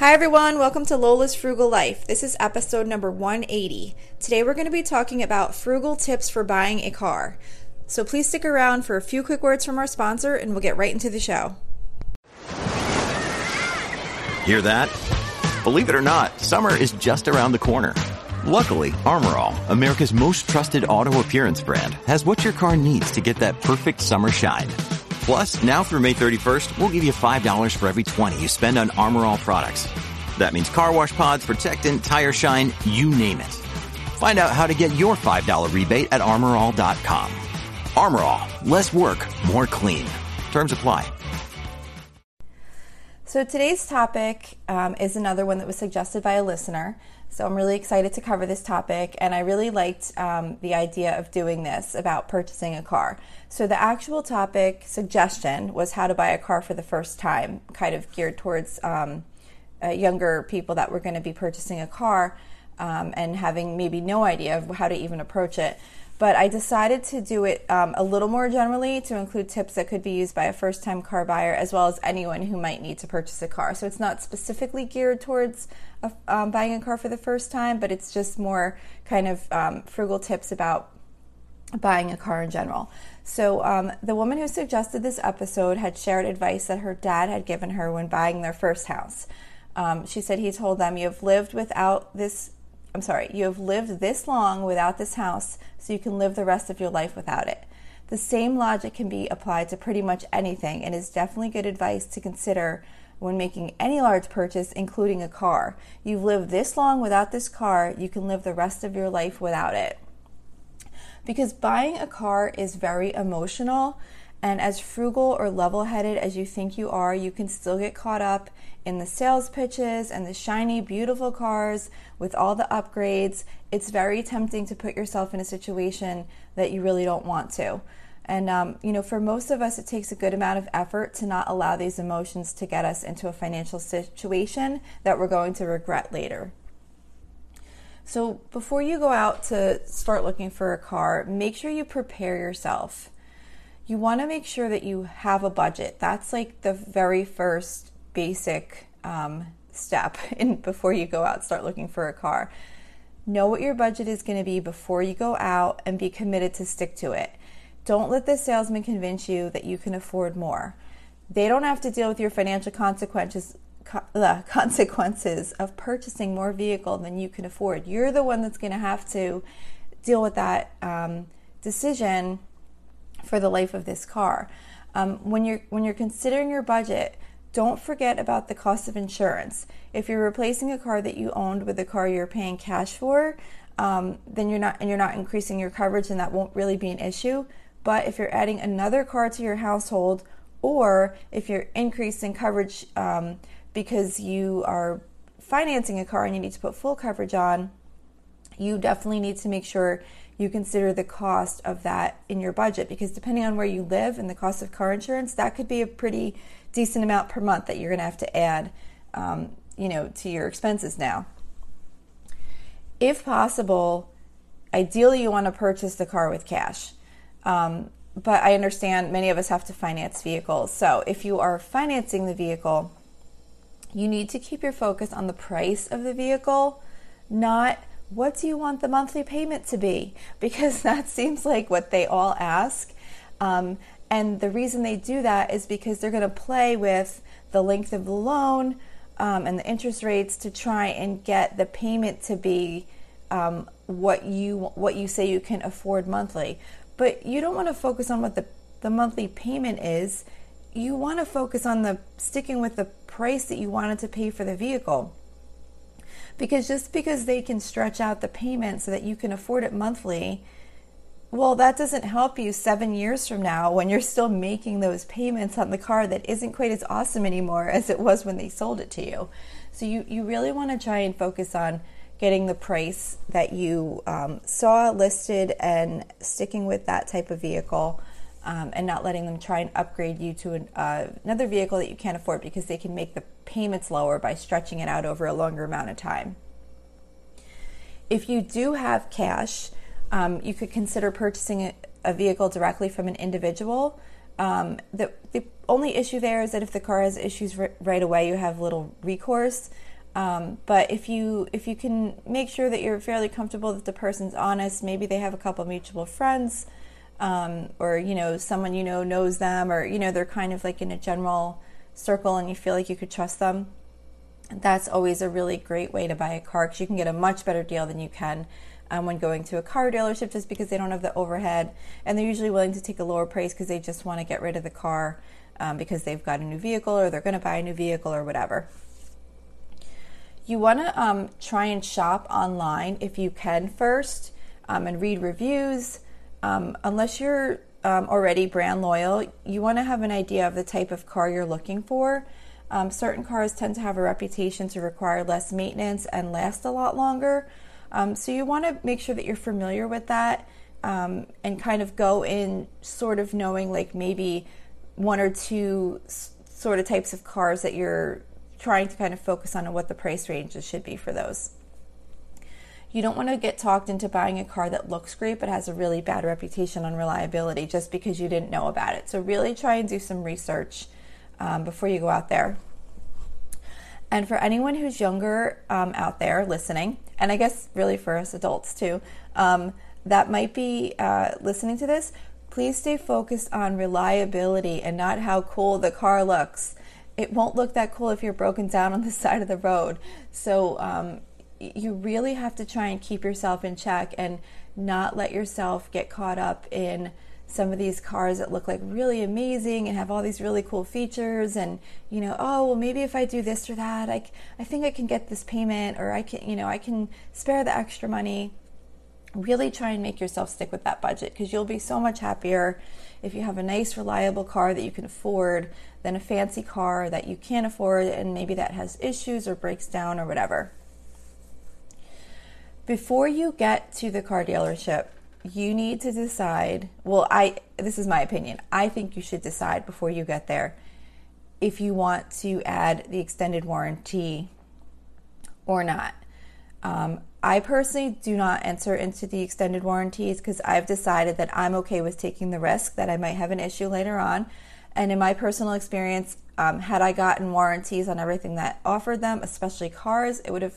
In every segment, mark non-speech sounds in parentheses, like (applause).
Hi, everyone. Welcome to Lola's Frugal Life. This is episode number 180. Today, we're going to be talking about frugal tips for buying a car. So, please stick around for a few quick words from our sponsor, and we'll get right into the show. Hear that? Believe it or not, summer is just around the corner. Luckily, Armor All, America's most trusted auto appearance brand, has what your car needs to get that perfect summer shine. Plus, now through May 31st, we'll give you $5 for every 20 you spend on Armor All products. That means car wash pods, protectant, tire shine, you name it. Find out how to get your $5 rebate at armorall.com. Armor All, less work, more clean. Terms apply. So, today's topic um, is another one that was suggested by a listener. So, I'm really excited to cover this topic, and I really liked um, the idea of doing this about purchasing a car. So, the actual topic suggestion was how to buy a car for the first time, kind of geared towards um, uh, younger people that were going to be purchasing a car um, and having maybe no idea of how to even approach it but I decided to do it um, a little more generally to include tips that could be used by a first time car buyer as well as anyone who might need to purchase a car. So it's not specifically geared towards a, um, buying a car for the first time, but it's just more kind of um, frugal tips about buying a car in general. So, um, the woman who suggested this episode had shared advice that her dad had given her when buying their first house. Um, she said he told them, You have lived without this I'm sorry, you have lived this long without this house, so you can live the rest of your life without it. The same logic can be applied to pretty much anything and is definitely good advice to consider when making any large purchase, including a car. You've lived this long without this car, you can live the rest of your life without it. Because buying a car is very emotional and as frugal or level headed as you think you are, you can still get caught up in the sales pitches and the shiny, beautiful cars with all the upgrades. It's very tempting to put yourself in a situation that you really don't want to. And, um, you know, for most of us, it takes a good amount of effort to not allow these emotions to get us into a financial situation that we're going to regret later. So, before you go out to start looking for a car, make sure you prepare yourself you want to make sure that you have a budget. That's like the very first basic um, step (laughs) in before you go out start looking for a car. Know what your budget is going to be before you go out and be committed to stick to it. Don't let the salesman convince you that you can afford more. They don't have to deal with your financial consequences (laughs) the consequences of purchasing more vehicle than you can afford. You're the one that's going to have to deal with that um, decision for the life of this car. Um, when you're when you're considering your budget, don't forget about the cost of insurance. If you're replacing a car that you owned with a car you're paying cash for, um, then you're not and you're not increasing your coverage, and that won't really be an issue. But if you're adding another car to your household, or if you're increasing coverage um, because you are financing a car and you need to put full coverage on, you definitely need to make sure you consider the cost of that in your budget because depending on where you live and the cost of car insurance, that could be a pretty decent amount per month that you're going to have to add, um, you know, to your expenses now. If possible, ideally you want to purchase the car with cash. Um, but I understand many of us have to finance vehicles. So if you are financing the vehicle, you need to keep your focus on the price of the vehicle, not what do you want the monthly payment to be? (laughs) Because that seems like what they all ask. Um, and the reason they do that is because they're going to play with the length of the loan um, and the interest rates to try and get the payment to be um, what you what you say you can afford monthly. But you don't want to focus on what the, the monthly payment is. You want to focus on the sticking with the price that you wanted to pay for the vehicle. Because just because they can stretch out the payment so that you can afford it monthly, well, that doesn't help you seven years from now when you're still making those payments on the car that isn't quite as awesome anymore as it was when they sold it to you. So you, you really want to try and focus on getting the price that you um, saw listed and sticking with that type of vehicle um, and not letting them try and upgrade you to an, uh, another vehicle that you can't afford because they can make the payments lower by stretching it out over a longer amount of time. If you do have cash, um, you could consider purchasing a, vehicle directly from an individual. Um, the, the only issue there is that if the car has issues r- right away, you have little recourse. Um, but if you if you can make sure that you're fairly comfortable that the person's honest, maybe they have a couple mutual friends, um, or you know someone you know knows them, or you know they're kind of like in a general circle, and you feel like you could trust them. That's always a really great way to buy a car because you can get a much better deal than you can um, when going to a car dealership, just because they don't have the overhead, and they're usually willing to take a lower price because they just want to get rid of the car um, because they've got a new vehicle or they're going to buy a new vehicle or whatever. You want to um, try and shop online if you can first um, and read reviews. Um, unless you're um, already brand loyal, you want to have an idea of the type of car you're looking for. Um, certain cars tend to have a reputation to require less maintenance and last a lot longer. Um, so you want to make sure that you're familiar with that and kind of go in sort of knowing like maybe one or two sort of types of cars that you're trying to kind of focus on and what the price ranges should be for those. You don't want to get talked into buying a car that looks great but has a really bad reputation on reliability just because you didn't know about it. So, really try and do some research um, before you go out there. And for anyone who's younger um, out there listening, and I guess really for us adults too, um, that might be uh, listening to this, Please stay focused on reliability and not how cool the car looks. It won't look that cool if you're broken down on the (laughs) side of the road. So, um, you really have to try and keep yourself in check and not let yourself get caught up in some of these cars that look like really amazing and have all these really cool features and you know oh well maybe if i do this or that i, I think i can get this payment or i can you know i can spare the extra money. Really try and make yourself stick with that budget because you'll be so much happier if you have a nice reliable car that you can afford than a fancy car that you can't afford and maybe that has issues or breaks down or whatever before you get to the car dealership you need to decide well i this is my opinion i think you should decide before you get there if you want to add the extended warranty or not um, I personally do not enter into the extended warranties because I've decided that I'm okay with taking the risk that I might have an issue later on. And in my personal experience, um, had I gotten warranties on everything that offered them, especially cars, it would have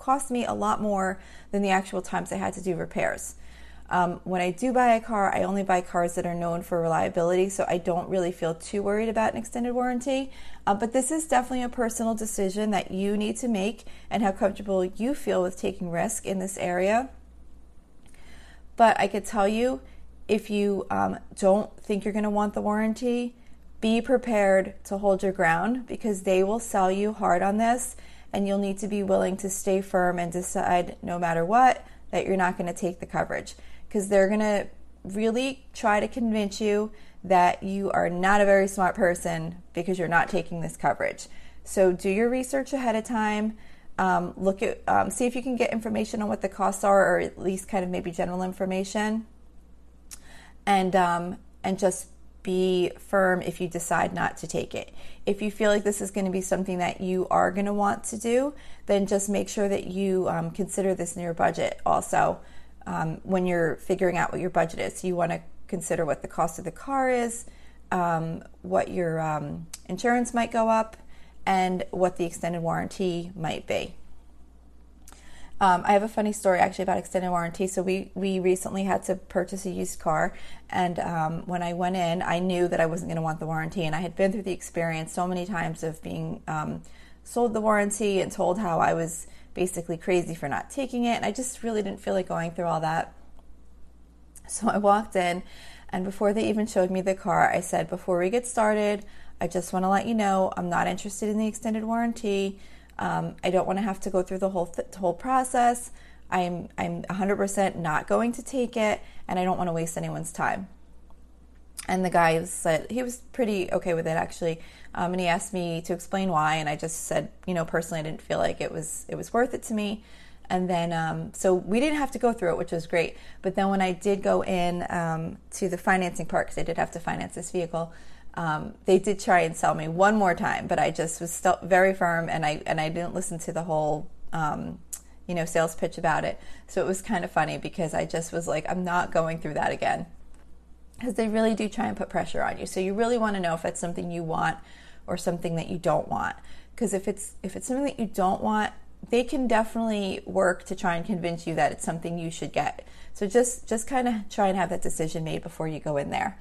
cost me a lot more than the actual times I had to do repairs. Um, when I do buy a car, I only buy cars that are known for reliability, so I don't really feel too worried about an extended warranty. Uh, but this is definitely a personal decision that you need to make and how comfortable you feel with taking risk in this area. But I could tell you if you um, don't think you're going to want the warranty, be prepared to hold your ground because they will sell you hard on this, and you'll need to be willing to stay firm and decide no matter what that you're not going to take the coverage because they're going to really try to convince you that you are not a very smart person because you're not taking this coverage. So do your research ahead of time. Um, look at um, see if you can get information on what the costs are, or at least kind of maybe general information, and um, and just be firm if you decide not to take it. If you feel like this is going to be something that you are going to want to do, then just make sure that you um, consider this in your budget also um, when you're figuring out what your budget is. So you want to consider what the cost of the car is, um, what your um, insurance might go up, and what the extended warranty might be. Um, I have a funny story actually about extended warranty. So we we recently had to purchase a used car, and um, when I went in, I knew that I wasn't going to want the warranty, and I had been through the experience so many times of being um, sold the warranty and told how I was basically crazy for not taking it. And I just really didn't feel like going through all that. So I walked in, and before they even showed me the car, I said, Before we get started, I just want to let you know I'm not interested in the extended warranty. Um, I don't want to have to go through the whole th- whole process. I'm I'm 100% not going to take it, and I don't want to waste anyone's time. And the guy said he was pretty okay with it actually, um, and he asked me to explain why, and I just said, you know, personally, I didn't feel like it was it was worth it to me. And then, um, so we didn't have to go through it, which was great. But then when I did go in um, to the financing part, because I did have to finance this vehicle, um, they did try and sell me one more time, but I just was still very firm, and I and I didn't listen to the whole. Um, you know, sales pitch about it. So it was kind of funny because I just was like, I'm not going through that again because they really do try and put pressure on you. So you really want to know if it's something you want or something that you don't want. because if it's if it's something that you don't want, they can definitely work to try and convince you that it's something you should get. So just just kind of try and have that decision made before you go in there.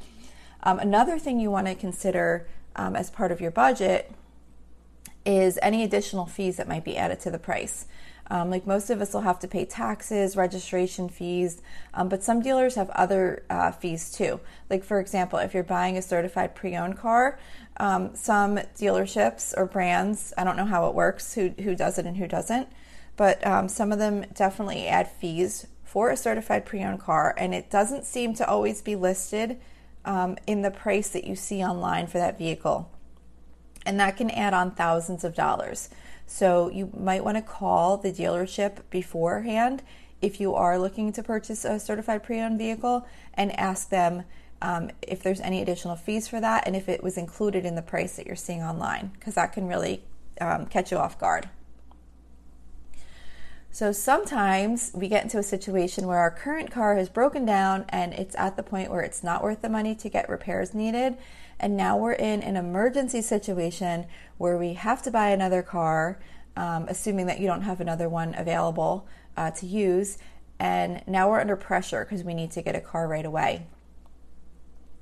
Um, another thing you want to consider um, as part of your budget is any additional fees that might be added to the price. Um, like most of us will have to pay taxes, registration fees, um, but some dealers have other uh, fees too. Like, for example, if you're buying a certified pre owned car, um, some dealerships or brands, I don't know how it works, who, who does it and who doesn't, but um, some of them definitely add fees for a certified pre owned car, and it doesn't seem to always be listed um, in the price that you see online for that vehicle. And that can add on thousands of dollars. So you might want to call the dealership beforehand if you are looking to purchase a certified pre owned vehicle and ask them um, if there's any additional fees for that and if it was included in the price that you're seeing online, because that can really um, catch you off guard. So sometimes we get into a situation where our current car has broken down and it's at the point where it's not worth the money to get repairs needed. And now we're in an emergency situation where we have to buy another car, um, assuming that you don't have another one available uh, to use. And now we're under pressure because we need to get a car right away.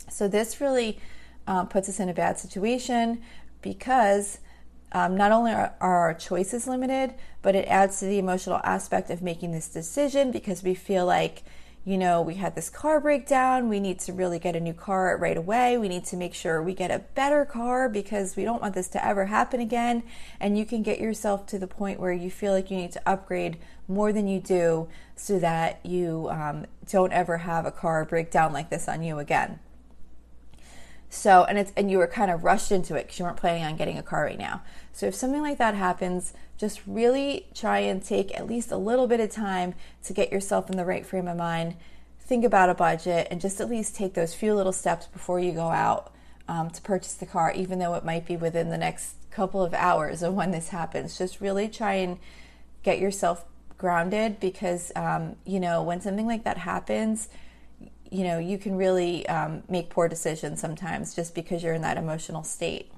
So this really uh, puts us in a bad situation because um, not only are, are, our choices limited, but it adds to the emotional aspect of making this decision because we feel like, you know, we had this car breakdown. We need to really get a new car right away. We need to make sure we get a better car because we don't want this to ever happen again. And you can get yourself to the point where you feel like you need to upgrade more than you do so that you um, don't ever have a car breakdown like this on you again. So, and it's and you were kind of rushed into it because you weren't planning on getting a car right now. So, if something like that happens, just really try and take at least a little bit of time to get yourself in the right frame of mind. Think about a budget and just at least take those few little steps before you go out um, to purchase the car, even though it might be within the next couple of hours of when this happens. Just really try and get yourself grounded because, um, you know, when something like that happens, you know, you can really um, make poor decisions sometimes just because you're in that emotional state.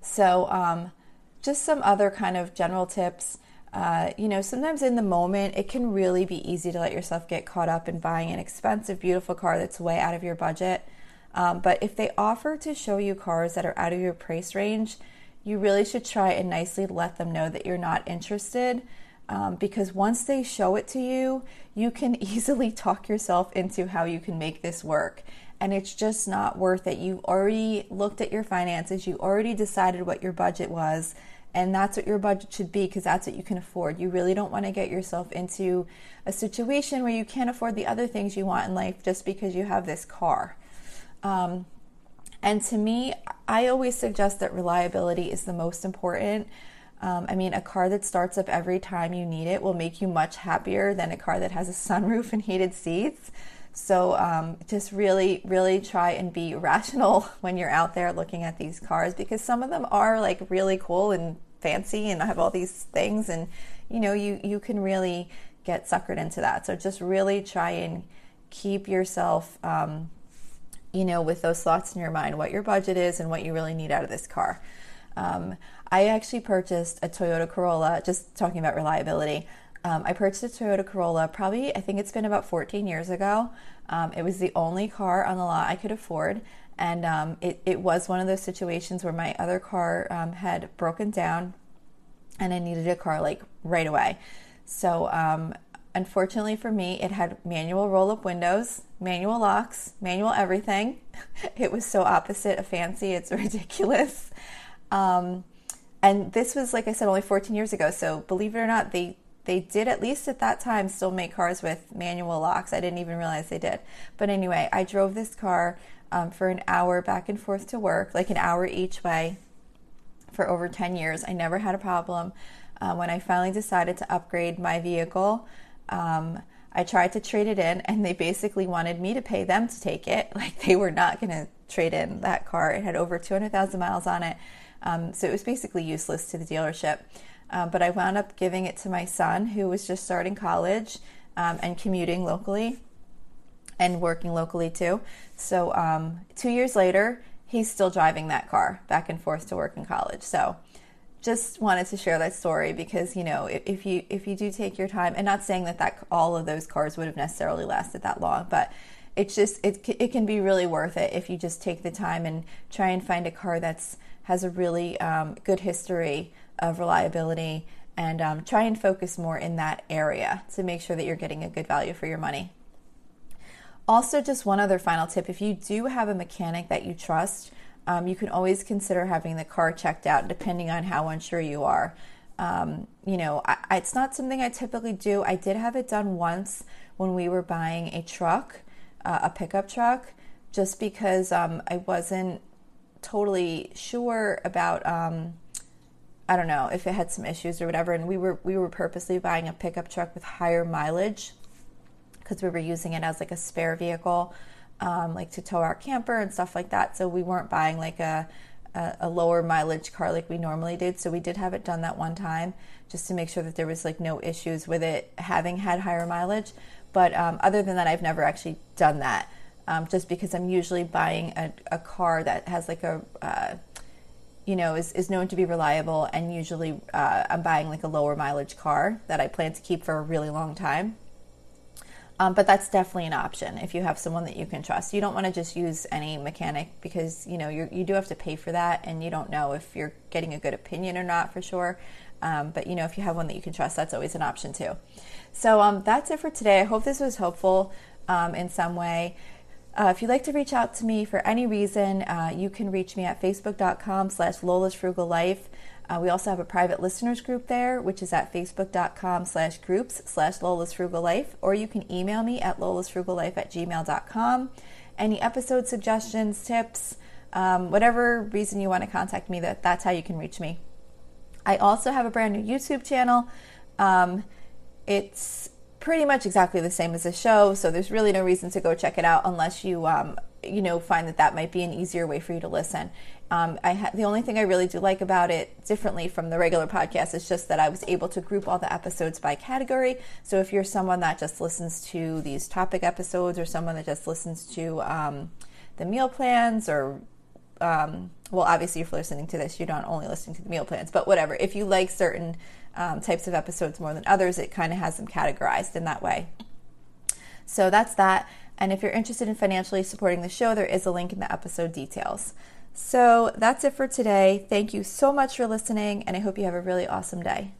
So, um, just some other kind of general tips. Uh, you know, sometimes in the moment, it can really be easy to let yourself get caught up in buying an expensive, beautiful car that's way out of your budget. Um, but if they offer to show you cars that are out of your price range, you really should try and nicely let them know that you're not interested um, because once they show it to you, you can (laughs) easily talk yourself into how you can make this work. And it's just not worth it. You already looked at your finances, you already decided what your budget was, and that's what your budget should be because that's what you can afford. You really don't want to get yourself into a situation where you can't afford the other things you want in life just because you have this car. Um, and to me, I always suggest that reliability is the most important. Um, I mean, a car that starts up every time you need it will make you much happier than a car that has a (laughs) sunroof and heated seats. So um, just really, really try and be rational (laughs) when you're out there looking at these cars because some of them are like really cool and fancy and have all these things, and you know, you you can really get suckered into that. So just really try and keep yourself. Um, you know, with those thoughts in your mind, what your budget is and what you really need out of this car. Um, I actually purchased a Toyota Corolla, just talking about reliability. Um, I purchased a Toyota Corolla probably, I think it's been about 14 years ago. Um, it was the only car on the lot I could afford. And um, it, it, was one of those situations where my other car um, had broken down and I needed a car like right away. So, um, unfortunately for me, it had manual roll up windows, manual locks, manual everything. (laughs) it was so opposite of fancy, it's (laughs) ridiculous. Um, and this was, like I said, only 14 years ago. So believe it or not, they they did at least at that time still make cars with manual locks. I didn't even realize they did. But anyway, I drove this car um, for an hour back and forth to work, like an hour each way, for over 10 years. I never had a problem. Uh, when I finally decided to upgrade my vehicle, um, I tried to trade it in, and they basically wanted me to pay them to take it. (laughs) Like they were not going to trade in that car. It had over 200,000 miles on it. Um, so it was basically useless to the dealership. Um, but I wound up giving it to my son, who was just starting college um, and commuting locally and working locally too. So um, two years later, he's still driving that car back and forth to work in college. So just wanted to share that story because you know if, if, you if you do take your time and not saying that that all of those cars would have necessarily lasted that long but it's just it, it can be really worth it if you just take the time and try and find a car that's has a really um, good history of reliability and um, try and focus more in that area to make sure that you're getting a good value for your money also just one other final tip if you do have a mechanic that you trust um, you can always consider having the car checked out depending on how unsure you are. Um, you know, I, it's not something I typically do. I did have it done once when we were buying a truck, uh, a pickup truck, just because um, I wasn't totally sure about. Um, I don't know if it had some issues or whatever, and we were we were purposely buying a pickup truck with higher mileage because we were using it as like a spare vehicle um, like to tow our camper and stuff like that. So we weren't buying like a, a, a lower mileage car like we normally did. So we did have it done that one time just to make sure that there was like no issues with it having had higher mileage. But um, other than that, I've never actually done that. Um, just because I'm usually buying a, a car that has like a, uh, you know, is, is known to be reliable, and usually uh, I'm buying like a lower mileage car that I plan to keep for a really long time. Um, but that's definitely an option if you have someone that you can trust. You don't want to just use any mechanic because you know you do have to pay for that, and you don't know if you're getting a good opinion or not for sure. Um, but you know if you have one that you can trust, that's always an option too. So um, that's it for today. I hope this was helpful um, in some way. Uh, if you'd like to reach out to me for any reason, uh, you can reach me at facebook.com slash Lola's Frugal Life. Uh, we also have a private listeners group there, which is at facebook.com slash groups slash Lola's Frugal Life, or you can email me at lolasfrugallife at gmail.com. Any episode suggestions, tips, um, whatever reason you want to contact me, that, that's how you can reach me. I also have a brand new YouTube channel. Um, it's pretty much exactly the same as the show, so there's really no reason to go check it out unless you um, you know find that that might be an easier way for you to listen. Um, I ha- the only thing I really do like about it differently from the regular podcast is just that I was able to group all the episodes by category. So if you're someone that just listens to these topic episodes, or someone that just listens to um, the meal plans, or um, well, obviously if you're listening to this, you're not only listening to the meal plans, but whatever. If you like certain um, types of episodes more than others, it kind of has them categorized in that way. So that's that. And if you're interested in financially supporting the show, there is a link in the episode details. So that's it for today. Thank you so much for listening, and I hope you have a really awesome day.